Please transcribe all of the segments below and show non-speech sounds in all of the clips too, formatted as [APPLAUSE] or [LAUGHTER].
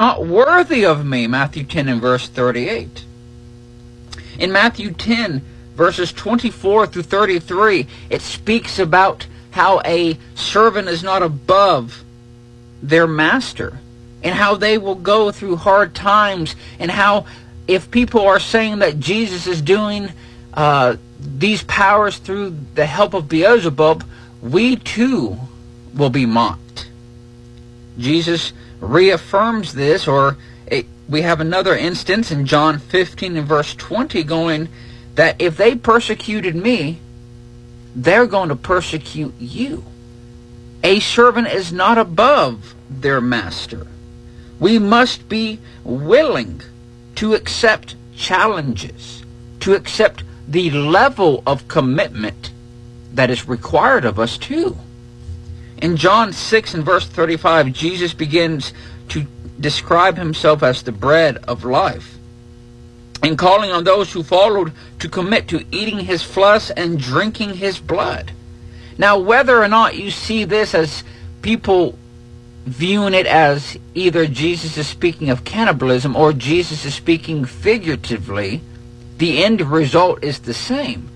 not worthy of me. Matthew 10 and verse 38. In Matthew 10, verses 24 through 33, it speaks about how a servant is not above their master and how they will go through hard times and how if people are saying that Jesus is doing uh, these powers through the help of Beelzebub, we too will be mocked. Jesus reaffirms this, or we have another instance in John 15 and verse 20 going that if they persecuted me, they're going to persecute you. A servant is not above their master. We must be willing to accept challenges, to accept the level of commitment that is required of us too. In John 6 and verse 35, Jesus begins to describe himself as the bread of life and calling on those who followed to commit to eating his flesh and drinking his blood. Now, whether or not you see this as people viewing it as either Jesus is speaking of cannibalism or Jesus is speaking figuratively, the end result is the same.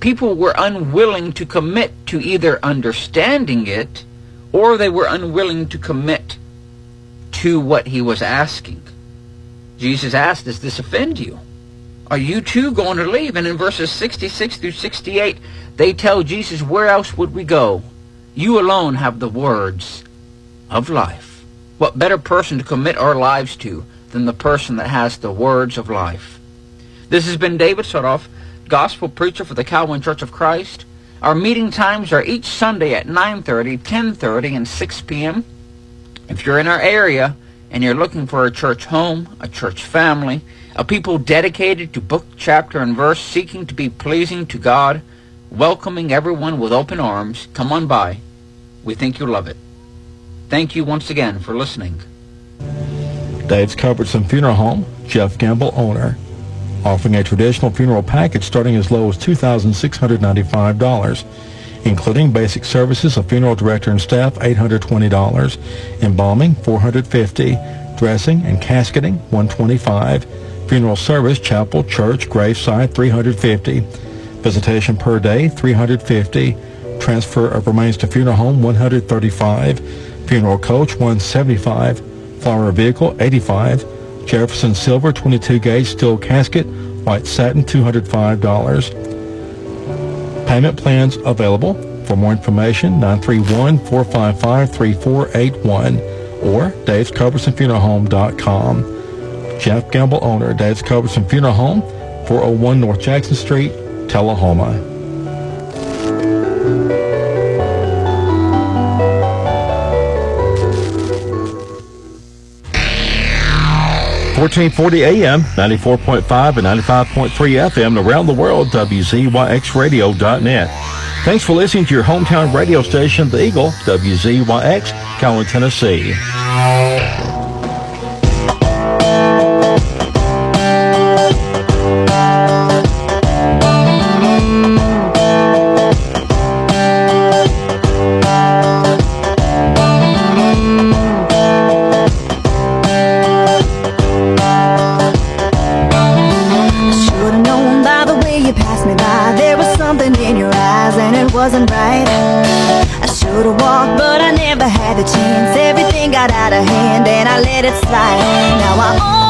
People were unwilling to commit to either understanding it or they were unwilling to commit to what he was asking. Jesus asked, Does this offend you? Are you too going to leave? And in verses 66 through 68, they tell Jesus, Where else would we go? You alone have the words of life. What better person to commit our lives to than the person that has the words of life? This has been David Sudoff, gospel preacher for the Calvin Church of Christ. Our meeting times are each Sunday at 9.30, 10.30, and 6 p.m. If you're in our area and you're looking for a church home, a church family, a people dedicated to book, chapter, and verse, seeking to be pleasing to God, welcoming everyone with open arms, come on by. We think you'll love it. Thank you once again for listening. Dave's Culbertson Funeral Home, Jeff Gamble, owner offering a traditional funeral package starting as low as $2,695, including basic services of funeral director and staff, $820, embalming, $450, dressing and casketing, $125, funeral service, chapel, church, graveside, $350, visitation per day, $350, transfer of remains to funeral home, $135, funeral coach, $175, flower vehicle, $85, Jefferson Silver 22 gauge steel casket, white satin $205. Payment plans available. For more information, 931-455-3481 or davesculbertsonfuneralhome.com. Jeff Gamble, owner, Dave's Culbertson Funeral Home, 401 North Jackson Street, Tullahoma. 1440 AM, 94.5 and 95.3 FM around the world, WZYXradio.net. Thanks for listening to your hometown radio station, The Eagle, WZYX, Cowan, Tennessee. I'm not. Now you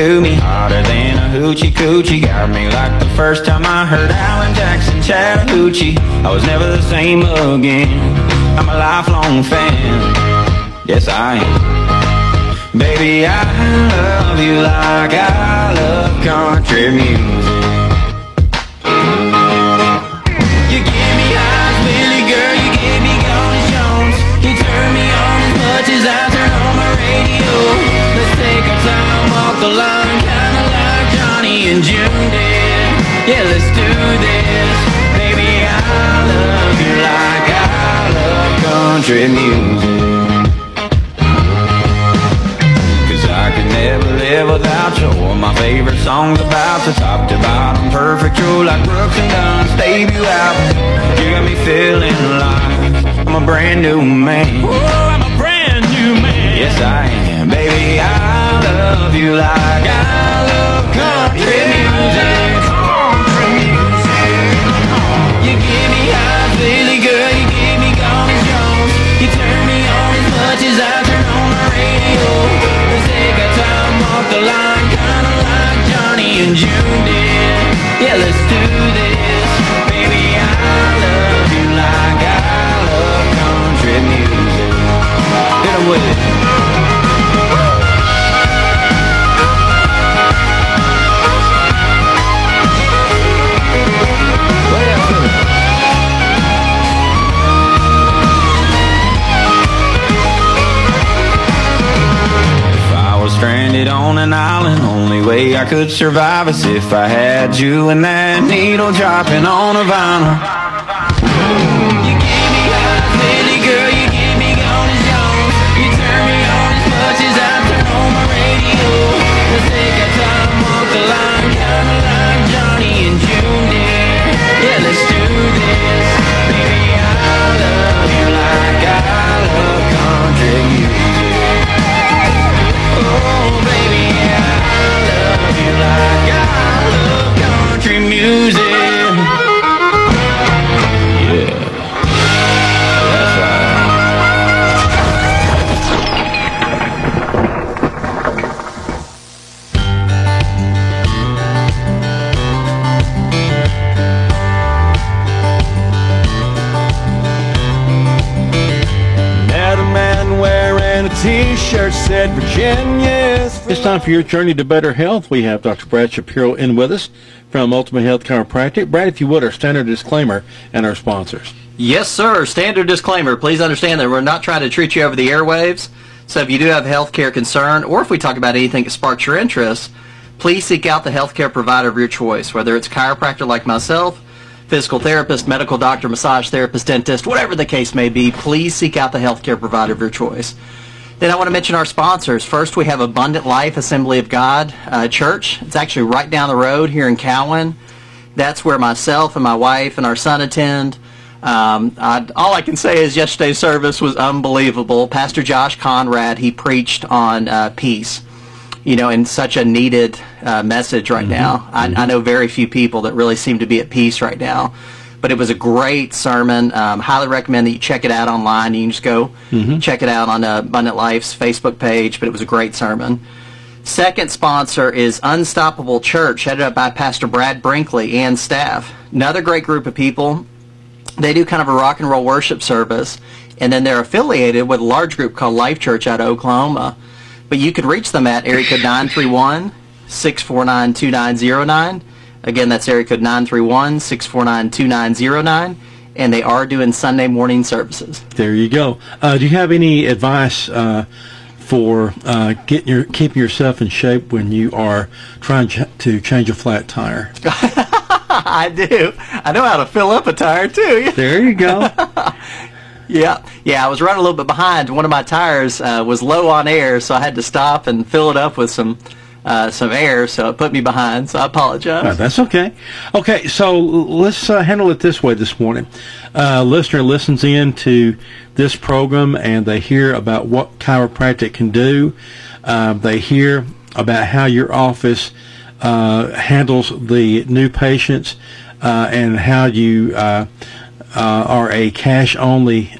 to me. Hotter than a hoochie coochie. Got me like the first time I heard Alan Jackson Chattahoochee. I was never the same again. I'm a lifelong fan. Yes, I am. Baby, I love you like I love country music and June did. Yeah, let's do this. Baby, I love you like I love country music. Cause I could never live without you. Or my favorite songs about the top to bottom Perfect, you're like Brooks and Dunn Stave you out. You got me feeling like I'm a brand new man. Oh, I'm a brand new man. Yes, I am. Baby, I love you like I love country the line Kinda like Johnny and June did Yeah, let's do this. Baby, I love you like I love country music. Hit 'em I could survive is if I had you and that needle dropping on a vinyl. You give me highs, t-shirt said Virginia's free. It's time for your journey to better health. We have Dr. Brad Shapiro in with us from Ultimate Health Chiropractic. Brad, if you would, our standard disclaimer and our sponsors. Yes, sir. Standard disclaimer. Please understand that we're not trying to treat you over the airwaves. So if you do have a healthcare concern, or if we talk about anything that sparks your interest, please seek out the healthcare provider of your choice, whether it's chiropractor like myself, physical therapist, medical doctor, massage therapist, dentist, whatever the case may be. Please seek out the healthcare provider of your choice. Then I want to mention our sponsors. First, we have Abundant Life Assembly of God uh, Church. It's actually right down the road here in Cowan. That's where myself and my wife and our son attend. Um, I, all I can say is yesterday's service was unbelievable. Pastor Josh Conrad, he preached on uh, peace, you know, in such a needed uh, message right now. I, I know very few people that really seem to be at peace right now. But it was a great sermon. Um, highly recommend that you check it out online. You can just go check it out on uh, Abundant Life's Facebook page. But it was a great sermon. Second sponsor is Unstoppable Church, headed up by Pastor Brad Brinkley and staff. Another great group of people. They do kind of a rock and roll worship service, and then they're affiliated with a large group called Life Church out of Oklahoma. But you could reach them at area code 931 649 2909. Again, that's area code 931 649 2909. and they are doing Sunday morning services. There you go. Uh, do you have any advice uh, for uh, getting your keeping yourself in shape when you are trying ch- to change a flat tire? [LAUGHS] I do. I know how to fill up a tire too. [LAUGHS] There you go. Yeah, yeah. I was running a little bit behind. One of my tires uh, was low on air, so I had to stop and fill it up with some uh, some air. So it put me behind. So I apologize. That's okay. Okay, so let's uh, handle it this way this morning. Uh, listener listens in to this program and they hear about what chiropractic can do. Uh, they hear about how your office uh, handles the new patients uh, and how you are a cash only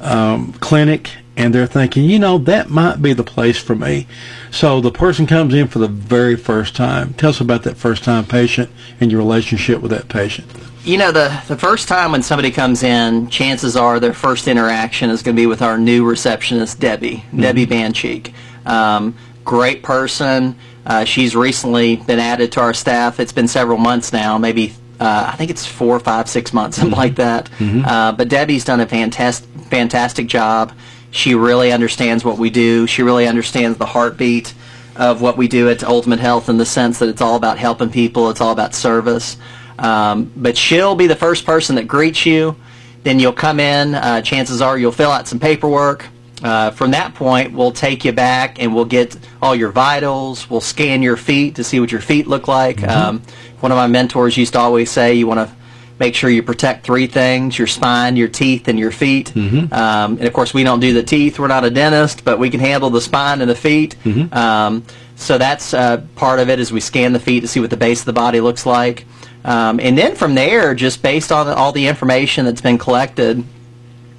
um, clinic and they're thinking, you know, that might be the place for me. So the person comes in for the very first time. Tell us about that first time patient and your relationship with that patient. You know, the the first time when somebody comes in, chances are their first interaction is going to be with our new receptionist, Debbie, Debbie Bancheek. Um, great person. Uh, she's recently been added to our staff. It's been several months now, maybe uh, I think it's four, five, six months, something like that. Uh, but Debbie's done a fantastic fantastic job. She really understands what we do. She really understands the heartbeat of what we do at Ultimate Health in the sense that it's all about helping people. It's all about service. Um, but she'll be the first person that greets you. Then you'll come in. Uh, chances are you'll fill out some paperwork. Uh, from that point, we'll take you back and we'll get all your vitals. We'll scan your feet to see what your feet look like. Um, one of my mentors used to always say, you want to make sure you protect three things your spine, your teeth, and your feet. Um, and of course, we don't do the teeth. We're not a dentist, but we can handle the spine and the feet. Um, so that's uh, part of it is we scan the feet to see what the base of the body looks like. Um, and then from there, just based on all the information that's been collected,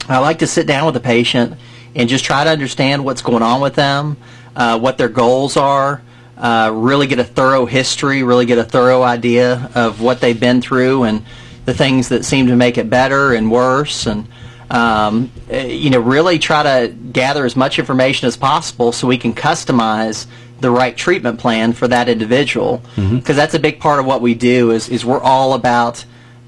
I like to sit down with the patient and just try to understand what's going on with them, uh, what their goals are, uh, really get a thorough history, really get a thorough idea of what they've been through and the things that seem to make it better and worse, and um, eh, you know, really try to gather as much information as possible so we can customize the right treatment plan for that individual. Because that's a big part of what we do is, is we're all about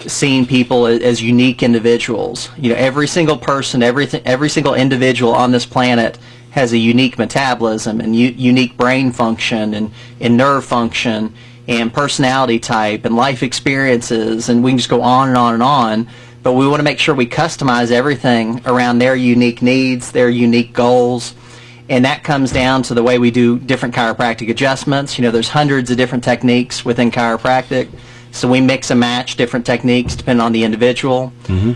seeing people as, as unique individuals. You know, every single person, every every single individual on this planet has a unique metabolism and u- unique brain function and, and nerve function and personality type and life experiences and we can just go on and on and on. But we want to make sure we customize everything around their unique needs, their unique goals, and that comes down to the way we do different chiropractic adjustments. You know, there's hundreds of different techniques within chiropractic. So we mix and match different techniques depending on the individual.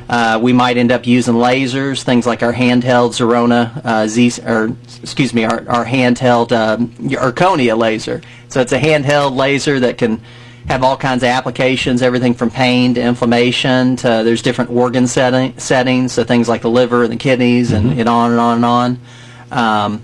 Uh, we might end up using lasers, things like our handheld Zerona uh, Z, or excuse me, our, our handheld um, Erchonia laser. So it's a handheld laser that can have all kinds of applications, everything from pain to inflammation to there's different organ setting, settings, so things like the liver and the kidneys and, and on and on and on. Um,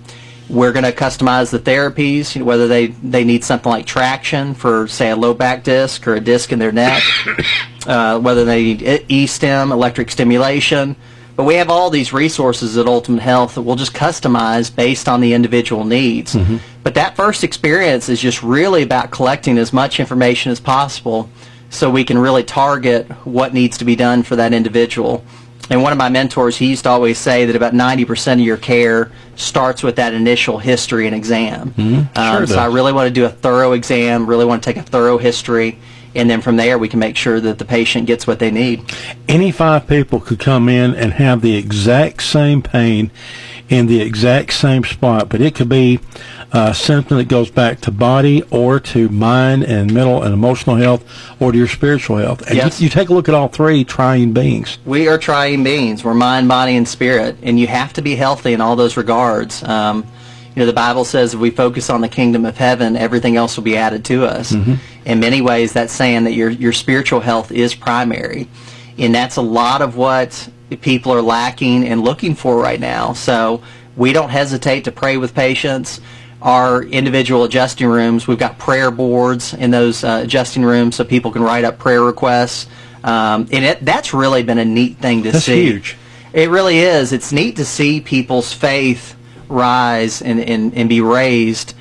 we're going to customize the therapies, you know, whether they, they need something like traction for, say, a low back disc or a disc in their neck, [COUGHS] uh, whether they need e- E-stim, electric stimulation. But we have all these resources at Ultimate Health that we'll just customize based on the individual needs. But that first experience is just really about collecting as much information as possible so we can really target what needs to be done for that individual. And one of my mentors, he used to always say that about 90% of your care starts with that initial history and exam. Um, Sure so I really want to do a thorough exam, really want to take a thorough history, and then from there we can make sure that the patient gets what they need. Any five people could come in and have the exact same pain in the exact same spot, but it could be uh, something that goes back to body or to mind and mental and emotional health or to your spiritual health. And Yes. you, you take a look at all three triune beings. We are triune beings. We're mind, body, and spirit, and you have to be healthy in all those regards. Um, you know, the Bible says if we focus on the kingdom of heaven, everything else will be added to us. In many ways, that's saying that your your spiritual health is primary, and that's a lot of what people are lacking and looking for right now. So we don't hesitate to pray with patients. Our individual adjusting rooms, we've got prayer boards in those uh, adjusting rooms so people can write up prayer requests. Um, and it, that's really been a neat thing to That's see. huge. It really is. It's neat to see people's faith rise and, and, and be raised,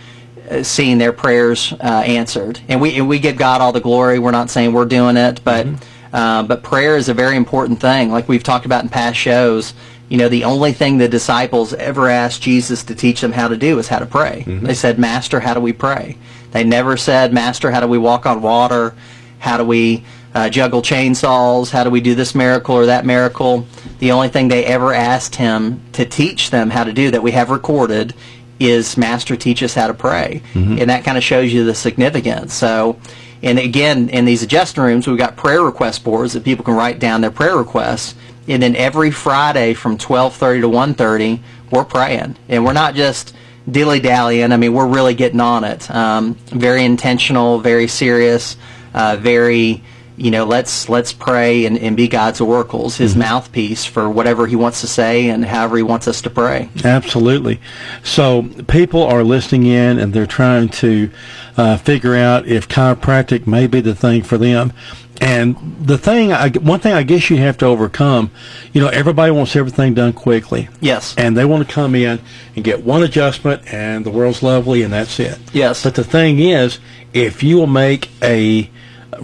uh, seeing their prayers uh, answered. And we and we give God all the glory. We're not saying we're doing it, but Uh, but prayer is a very important thing. Like we've talked about in past shows, you know, the only thing the disciples ever asked Jesus to teach them how to do is how to pray. They said, Master, how do we pray? They never said, Master, how do we walk on water? How do we uh, juggle chainsaws? How do we do this miracle or that miracle? The only thing they ever asked him to teach them how to do that we have recorded is Master, teach us how to pray. And that kind of shows you the significance. So, and again, in these adjusting rooms, we've got prayer request boards that people can write down their prayer requests. And then every Friday from 12:30 to 1:30, we're praying, and we're not just dilly dallying. I mean, we're really getting on it. Um, very intentional, very serious, uh, very you know. Let's let's pray and, and be God's oracles, His mouthpiece for whatever He wants to say and however He wants us to pray. Absolutely. So people are listening in and they're trying to uh, figure out if chiropractic may be the thing for them. And the thing, I, one thing I guess you have to overcome, you know, everybody wants everything done quickly. Yes. And they want to come in and get one adjustment and the world's lovely and that's it. Yes. But the thing is, if you will make a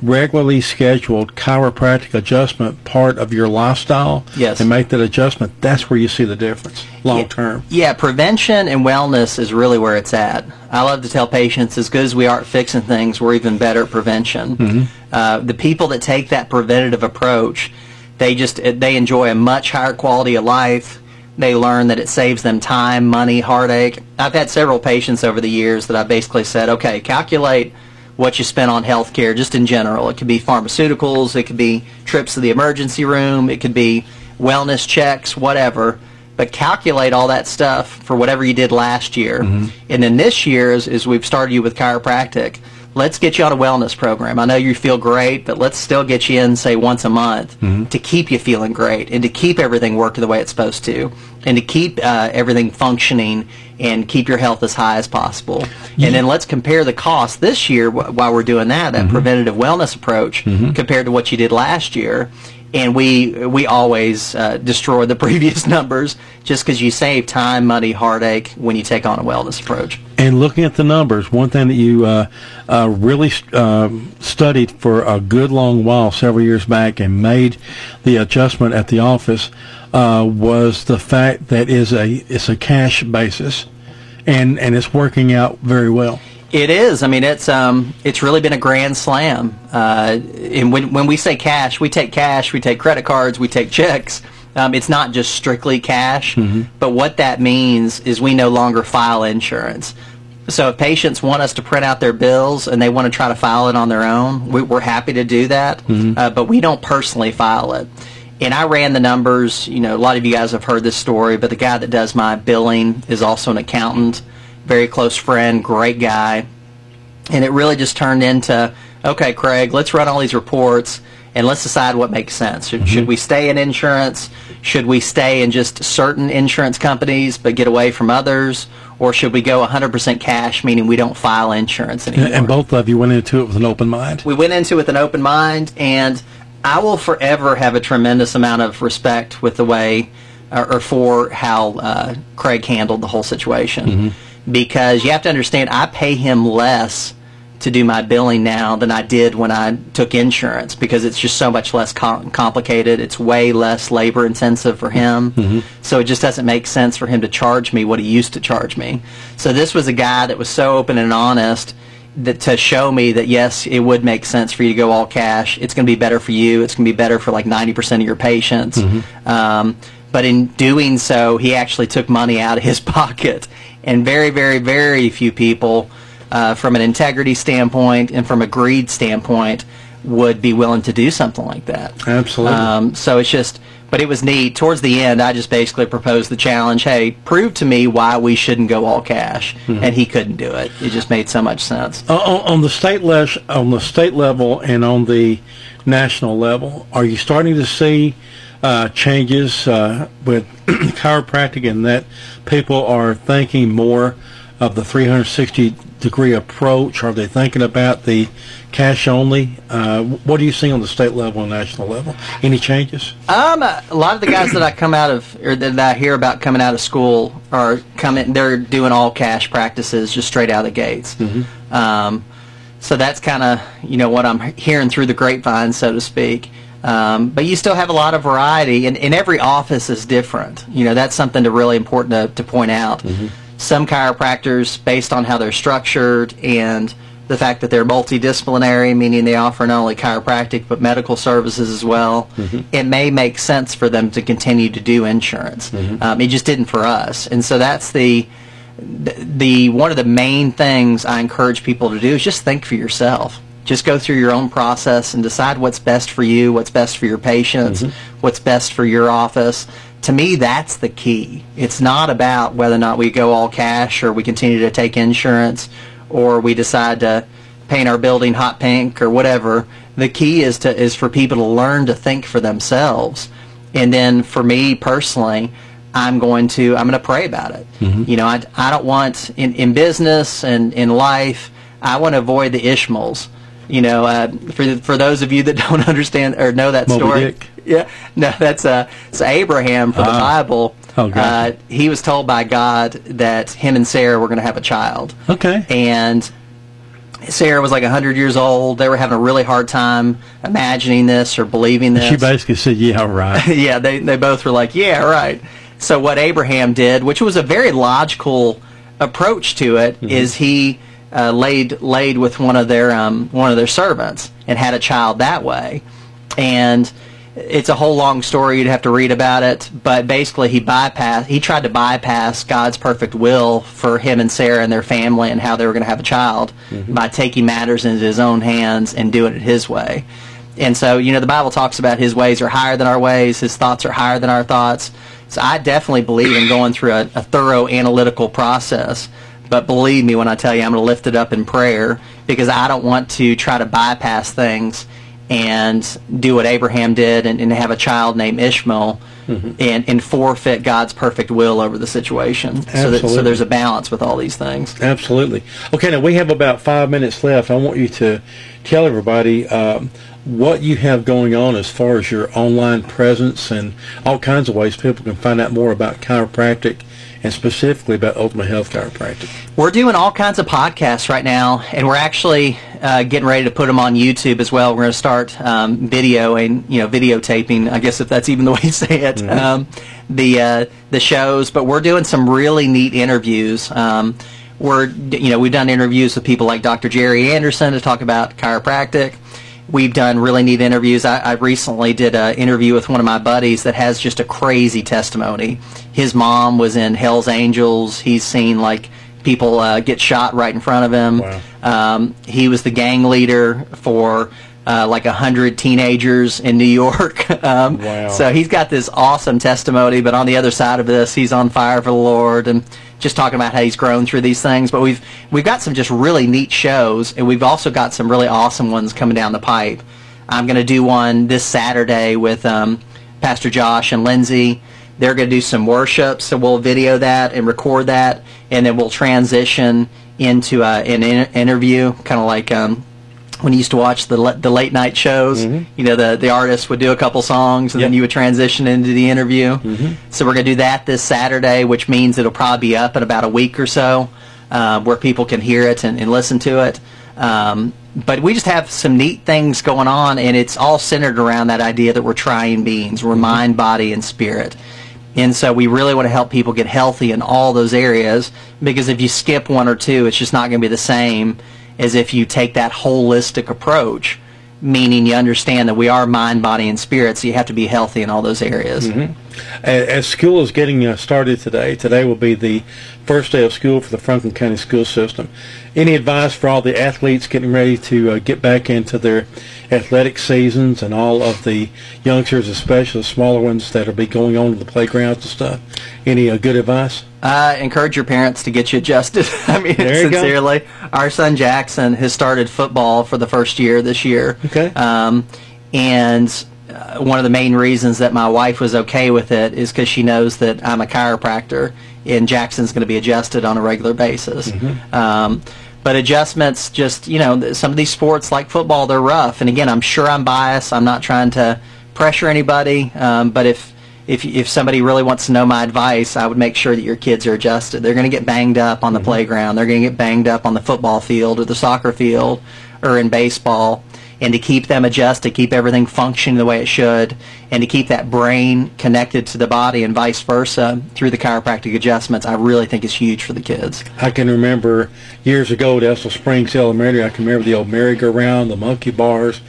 regularly scheduled chiropractic adjustment part of your lifestyle Yes. and make that adjustment, that's where you see the difference long term. Yeah, prevention and wellness is really where it's at. I love to tell patients, as good as we are at fixing things, we're even better at prevention. Uh, the people that take that preventative approach, they just they enjoy a much higher quality of life. They learn that it saves them time, money, heartache. I've had several patients over the years that I basically said, okay, calculate what you spent on health care just in general. It could be pharmaceuticals, it could be trips to the emergency room, it could be wellness checks, whatever. But calculate all that stuff for whatever you did last year. Mm-hmm. And then this year, as, as we've started you with chiropractic, let's get you on a wellness program. I know you feel great, but let's still get you in, say, once a month mm-hmm. to keep you feeling great and to keep everything working the way it's supposed to and to keep uh, everything functioning and keep your health as high as possible. And then let's compare the cost this year wh- while we're doing that, that mm-hmm. preventative wellness approach, mm-hmm. compared to what you did last year. And we we always uh, destroy the [LAUGHS] previous numbers just because you save time, money, heartache when you take on a wellness approach. And looking at the numbers, one thing that you uh, uh, really um, studied for a good long while, several years back, and made the adjustment at the office uh, was the fact that is a it's a cash basis, and and it's working out very well. It is. I mean, it's um, it's really been a grand slam. Uh, and when when we say cash, we take cash, we take credit cards, we take checks. Um, it's not just strictly cash, but what that means is we no longer file insurance. So if patients want us to print out their bills and they want to try to file it on their own, we, we're happy to do that, uh, but we don't personally file it. And I ran the numbers. You know, a lot of you guys have heard this story, but the guy that does my billing is also an accountant, very close friend, great guy. And it really just turned into, okay, Craig, let's run all these reports and let's decide what makes sense. Should, should mm-hmm. we stay in insurance? Should we stay in just certain insurance companies but get away from others? Or should we go 100% cash, meaning we don't file insurance anymore? And both of you went into it with an open mind. we went into it with an open mind, and I will forever have a tremendous amount of respect with the way or, or for how uh, Craig handled the whole situation. Mm-hmm. Because you have to understand, I pay him less to do my billing now than I did when I took insurance because it's just so much less com- complicated. It's way less labor intensive for him. So it just doesn't make sense for him to charge me what he used to charge me. So this was a guy that was so open and honest that to show me that yes, it would make sense for you to go all cash. It's going to be better for you. It's going to be better for like 90% of your patients. Um, but in doing so, he actually took money out of his [LAUGHS] pocket. And very, very, very few people, uh, from an integrity standpoint and from a greed standpoint, would be willing to do something like that. Absolutely. Um, so it's just, but it was neat. Towards the end, I just basically proposed the challenge. Hey, prove to me why we shouldn't go all cash, and he couldn't do it. It just made so much sense. Uh, on, on the state le- on the state level and on the national level, are you starting to see uh, changes uh, with [CLEARS THROAT] chiropractic and that people are thinking more of the 360 degree approach? Are they thinking about the cash only? Uh, what do you see on the state level and national level? Any changes? Um, a lot of the guys that I come out of, or that I hear about coming out of school, are coming. They're doing all cash practices just straight out of the gates. Um, so that's kind of you know what I'm hearing through the grapevine, so to speak. Um, but you still have a lot of variety, and, and every office is different. You know, that's something to really important to, to point out. Some chiropractors, based on how they're structured and the fact that they're multidisciplinary, meaning they offer not only chiropractic but medical services as well, it may make sense for them to continue to do insurance. Um, it just didn't for us, and so that's the the, the one of the main things I encourage people to do is just think for yourself. Just go through your own process and decide what's best for you, what's best for your patients, mm-hmm. what's best for your office. To me, that's the key. It's not about whether or not we go all cash or we continue to take insurance or we decide to paint our building hot pink or whatever. The key is to is for people to learn to think for themselves. And then for me personally, I'm going to I'm going to pray about it. Mm-hmm. You know, I, I don't want in, in business and in life, I want to avoid the Ishmaels. You know, uh, for for those of you that [LAUGHS] don't understand or know that Moby story, Dick? yeah, no, that's uh, it's Abraham for the Ah. Bible. Oh, uh, he was told by God that him and Sarah were going to have a child. Okay. And Sarah was like 100 years old. They were having a really hard time imagining this or believing this She basically said, "Yeah, right." [LAUGHS] yeah, they, they both were like, yeah, right. So what Abraham did, which was a very logical approach to it, is he uh, laid laid with one of their um, one of their servants and had a child that way. And it's a whole long story. You'd have to read about it. But basically, he bypassed. He tried to bypass God's perfect will for him and Sarah and their family and how they were going to have a child by taking matters into his own hands and doing it his way. And so, you know, the Bible talks about his ways are higher than our ways, his thoughts are higher than our thoughts. So I definitely believe in going through a, a thorough analytical process. But believe me when I tell you, I'm going to lift it up in prayer because I don't want to try to bypass things and do what Abraham did and, and have a child named Ishmael and, and forfeit God's perfect will over the situation. So, that, so there's a balance with all these things. Absolutely. Okay, now we have about five minutes left. I want you to tell everybody um, what you have going on as far as your online presence and all kinds of ways people can find out more about chiropractic and specifically about Ultimate Health Chiropractic. We're doing all kinds of podcasts right now, and we're actually uh, getting ready to put them on YouTube as well. We're going to start um, videoing, you know, videotaping. I guess if that's even the [LAUGHS] way to say it. Um, the uh, the shows, but we're doing some really neat interviews. Um, we're, you know, we've done interviews with people like Dr. Jerry Anderson to talk about chiropractic. We've done really neat interviews. I, I recently did an interview with one of my buddies that has just a crazy testimony. His mom was in Hell's Angels. He's seen like people uh, get shot right in front of him. Wow. Um, he was the gang leader for uh, like a hundred teenagers in New York. [LAUGHS] um, Wow. So he's got this awesome testimony, but on the other side of this, he's on fire for the Lord and just talking about how he's grown through these things. But we've we've got some just really neat shows, and we've also got some really awesome ones coming down the pipe. I'm going to do one this Saturday with um, Pastor Josh and Lindsay. They're going to do some worship, so we'll video that and record that, and then we'll transition into uh, an in- interview, kind of like um, when you used to watch the the late night shows. You know, the the artist would do a couple songs, and then you would transition into the interview. So we're going to do that this Saturday, which means it'll probably be up in about a week or so, uh, where people can hear it and, and listen to it. Um, but we just have some neat things going on, and it's all centered around that idea that we're triune beings. We're mind, body, and spirit. And so we really want to help people get healthy in all those areas because if you skip one or two, it's just not going to be the same as if you take that holistic approach, meaning you understand that we are mind, body, and spirit, so you have to be healthy in all those areas. A- As school is getting uh, started today, today will be the first day of school for the Franklin County school system. Any advice for all the athletes getting ready to uh, get back into their athletic seasons and all of the youngsters, especially the smaller ones that will be going on to the playgrounds and stuff? Any uh, good advice? Uh, encourage your parents to get you adjusted. [LAUGHS] I mean, you go. sincerely. Our son Jackson has started football for the first year this year. Okay. Um, and uh, one of the main reasons that my wife was okay with it is because she knows that I'm a chiropractor and Jackson's going to be adjusted on a regular basis. Mm-hmm. Um, but adjustments, just you know, some of these sports like football, they're rough. And again, I'm sure I'm biased. I'm not trying to pressure anybody. Um, but if if if somebody really wants to know my advice, I would make sure that your kids are adjusted. They're going to get banged up on the playground. They're going to get banged up on the football field or the soccer field or in baseball. And to keep them adjusted, to keep everything functioning the way it should, and to keep that brain connected to the body and vice versa through the chiropractic adjustments, I really think is huge for the kids. I can remember years ago at Estill Springs Elementary, I can remember the old merry-go-round, the monkey bars,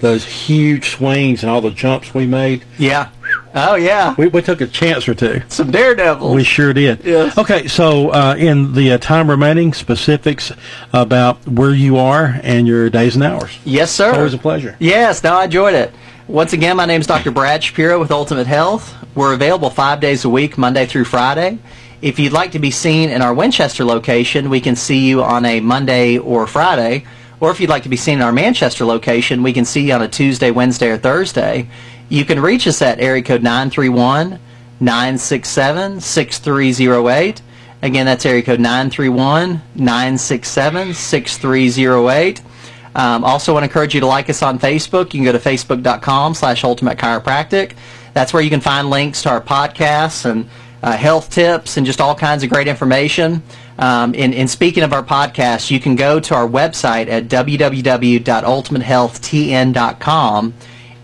those huge swings and all the jumps we made. Yeah. Oh yeah. We, we took a chance or two. Some daredevils. We sure did. Yes. Okay, so uh, in the uh, time remaining, specifics about where you are and your days and hours. Yes, sir. Always a pleasure. Yes, no, I enjoyed it. Once again, my name is Dr. Brad Shapiro with Ultimate Health. We're available five days a week, Monday through Friday. If you'd like to be seen in our Winchester location, we can see you on a Monday or Friday. Or if you'd like to be seen in our Manchester location, we can see you on a Tuesday, Wednesday, or Thursday. You can reach us at area code 931 967 6308. Again, that's area code 931 967 6308. Um, also, want to encourage you to like us on Facebook. You can go to facebook.com slash ultimate chiropractic. That's where you can find links to our podcasts and uh, health tips and just all kinds of great information. Um, and, and speaking of our podcast, you can go to our website at www.ultimatehealthtn.com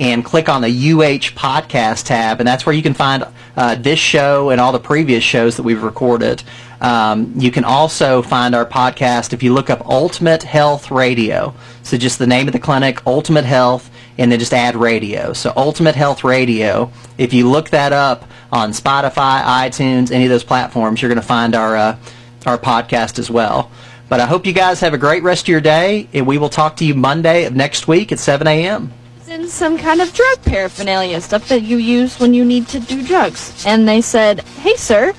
and click on the UH podcast tab, and that's where you can find uh, this show and all the previous shows that we've recorded. Um, you can also find our podcast if you look up Ultimate Health Radio. So just the name of the clinic, Ultimate Health, and then just add radio. So Ultimate Health Radio. If you look that up on Spotify, iTunes, any of those platforms, you're going to find our uh, our podcast as well. But I hope you guys have a great rest of your day, and we will talk to you Monday of next week at 7 a.m. in some kind of drug paraphernalia, stuff that you use when you need to do drugs. And they said, Hey, sir,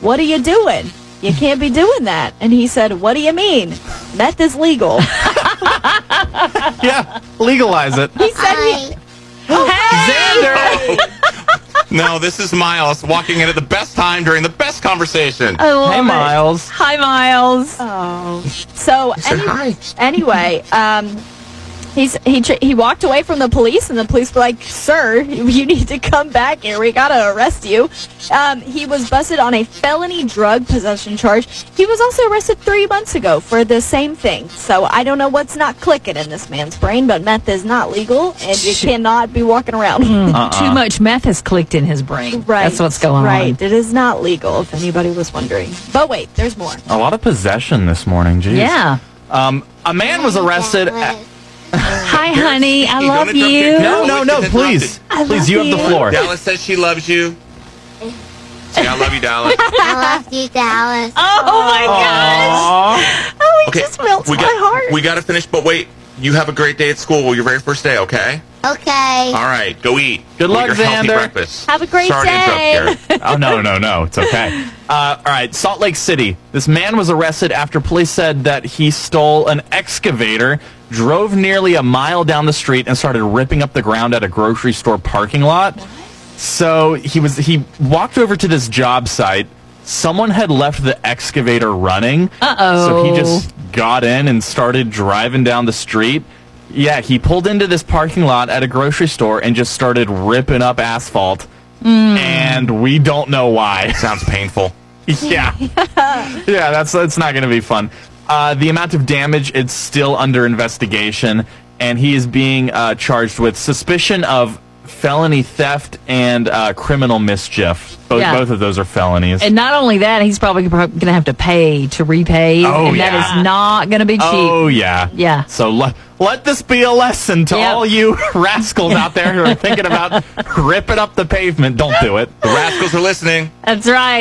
what are you doing? You can't be doing that. And he said, What do you mean? Meth is legal. [LAUGHS] Yeah, legalize it. He said, he, Xander! [LAUGHS] No, this is Miles walking in at the best time during the best conversation. I love Hey, it. Miles. Hi, Miles. Oh. So any- hi. anyway, um, he's he tr- he walked away from the police, and the police were like, "Sir, you need to come back here. We gotta arrest you." Um, he was busted on a felony drug possession charge. He was also arrested three months ago for the same thing. So I don't know what's not clicking in this man's brain, but meth is not legal, and you cannot be walking around. [LAUGHS] Too much meth has clicked in his brain. Right. That's what's going right. on. Right, it is not legal, if anybody was wondering. But wait, there's more. A lot of possession this morning, geez. Yeah. Um, a man was arrested. At, Hi, honey. I love don't interrupt you. your- no, no, no, please. I Please, love you have the you. floor. Dallas says she loves you. [LAUGHS] Say, I love you, Dallas. I love you, Dallas. Oh, oh my Aw. Oh, he Okay, just melts we my got, heart. We got to finish, but wait. You have a great day at school. Your very first day, okay? Okay. All right, go eat. Good Go eat luck, your Xander. breakfast. Have a great Sorry day. to [LAUGHS] oh no, no, no, it's okay. Uh, all right, Salt Lake City. This man was arrested after police said that he stole an excavator, drove nearly a mile down the street, and started ripping up the ground at a grocery store parking lot. So he was he walked over to this job site. Someone had left the excavator running. Uh-oh. So he just got in and started driving down the street. Yeah, he pulled into this parking lot at a grocery store and just started ripping up asphalt. And we don't know why. Sounds painful. [LAUGHS] yeah. yeah, that's that's not going to be fun. Uh, the amount of damage it's still under investigation, and he is being uh, charged with suspicion of felony theft and uh, criminal mischief. Both Yeah. both of those are felonies. And not only that, he's probably going to have to pay to repay. Oh, and yeah. that is not going to be cheap. oh yeah, Yeah. So let let this be a lesson to Yep. all you [LAUGHS] rascals out there who are thinking about [LAUGHS] ripping up the pavement. Don't do it. The rascals are listening. That's right.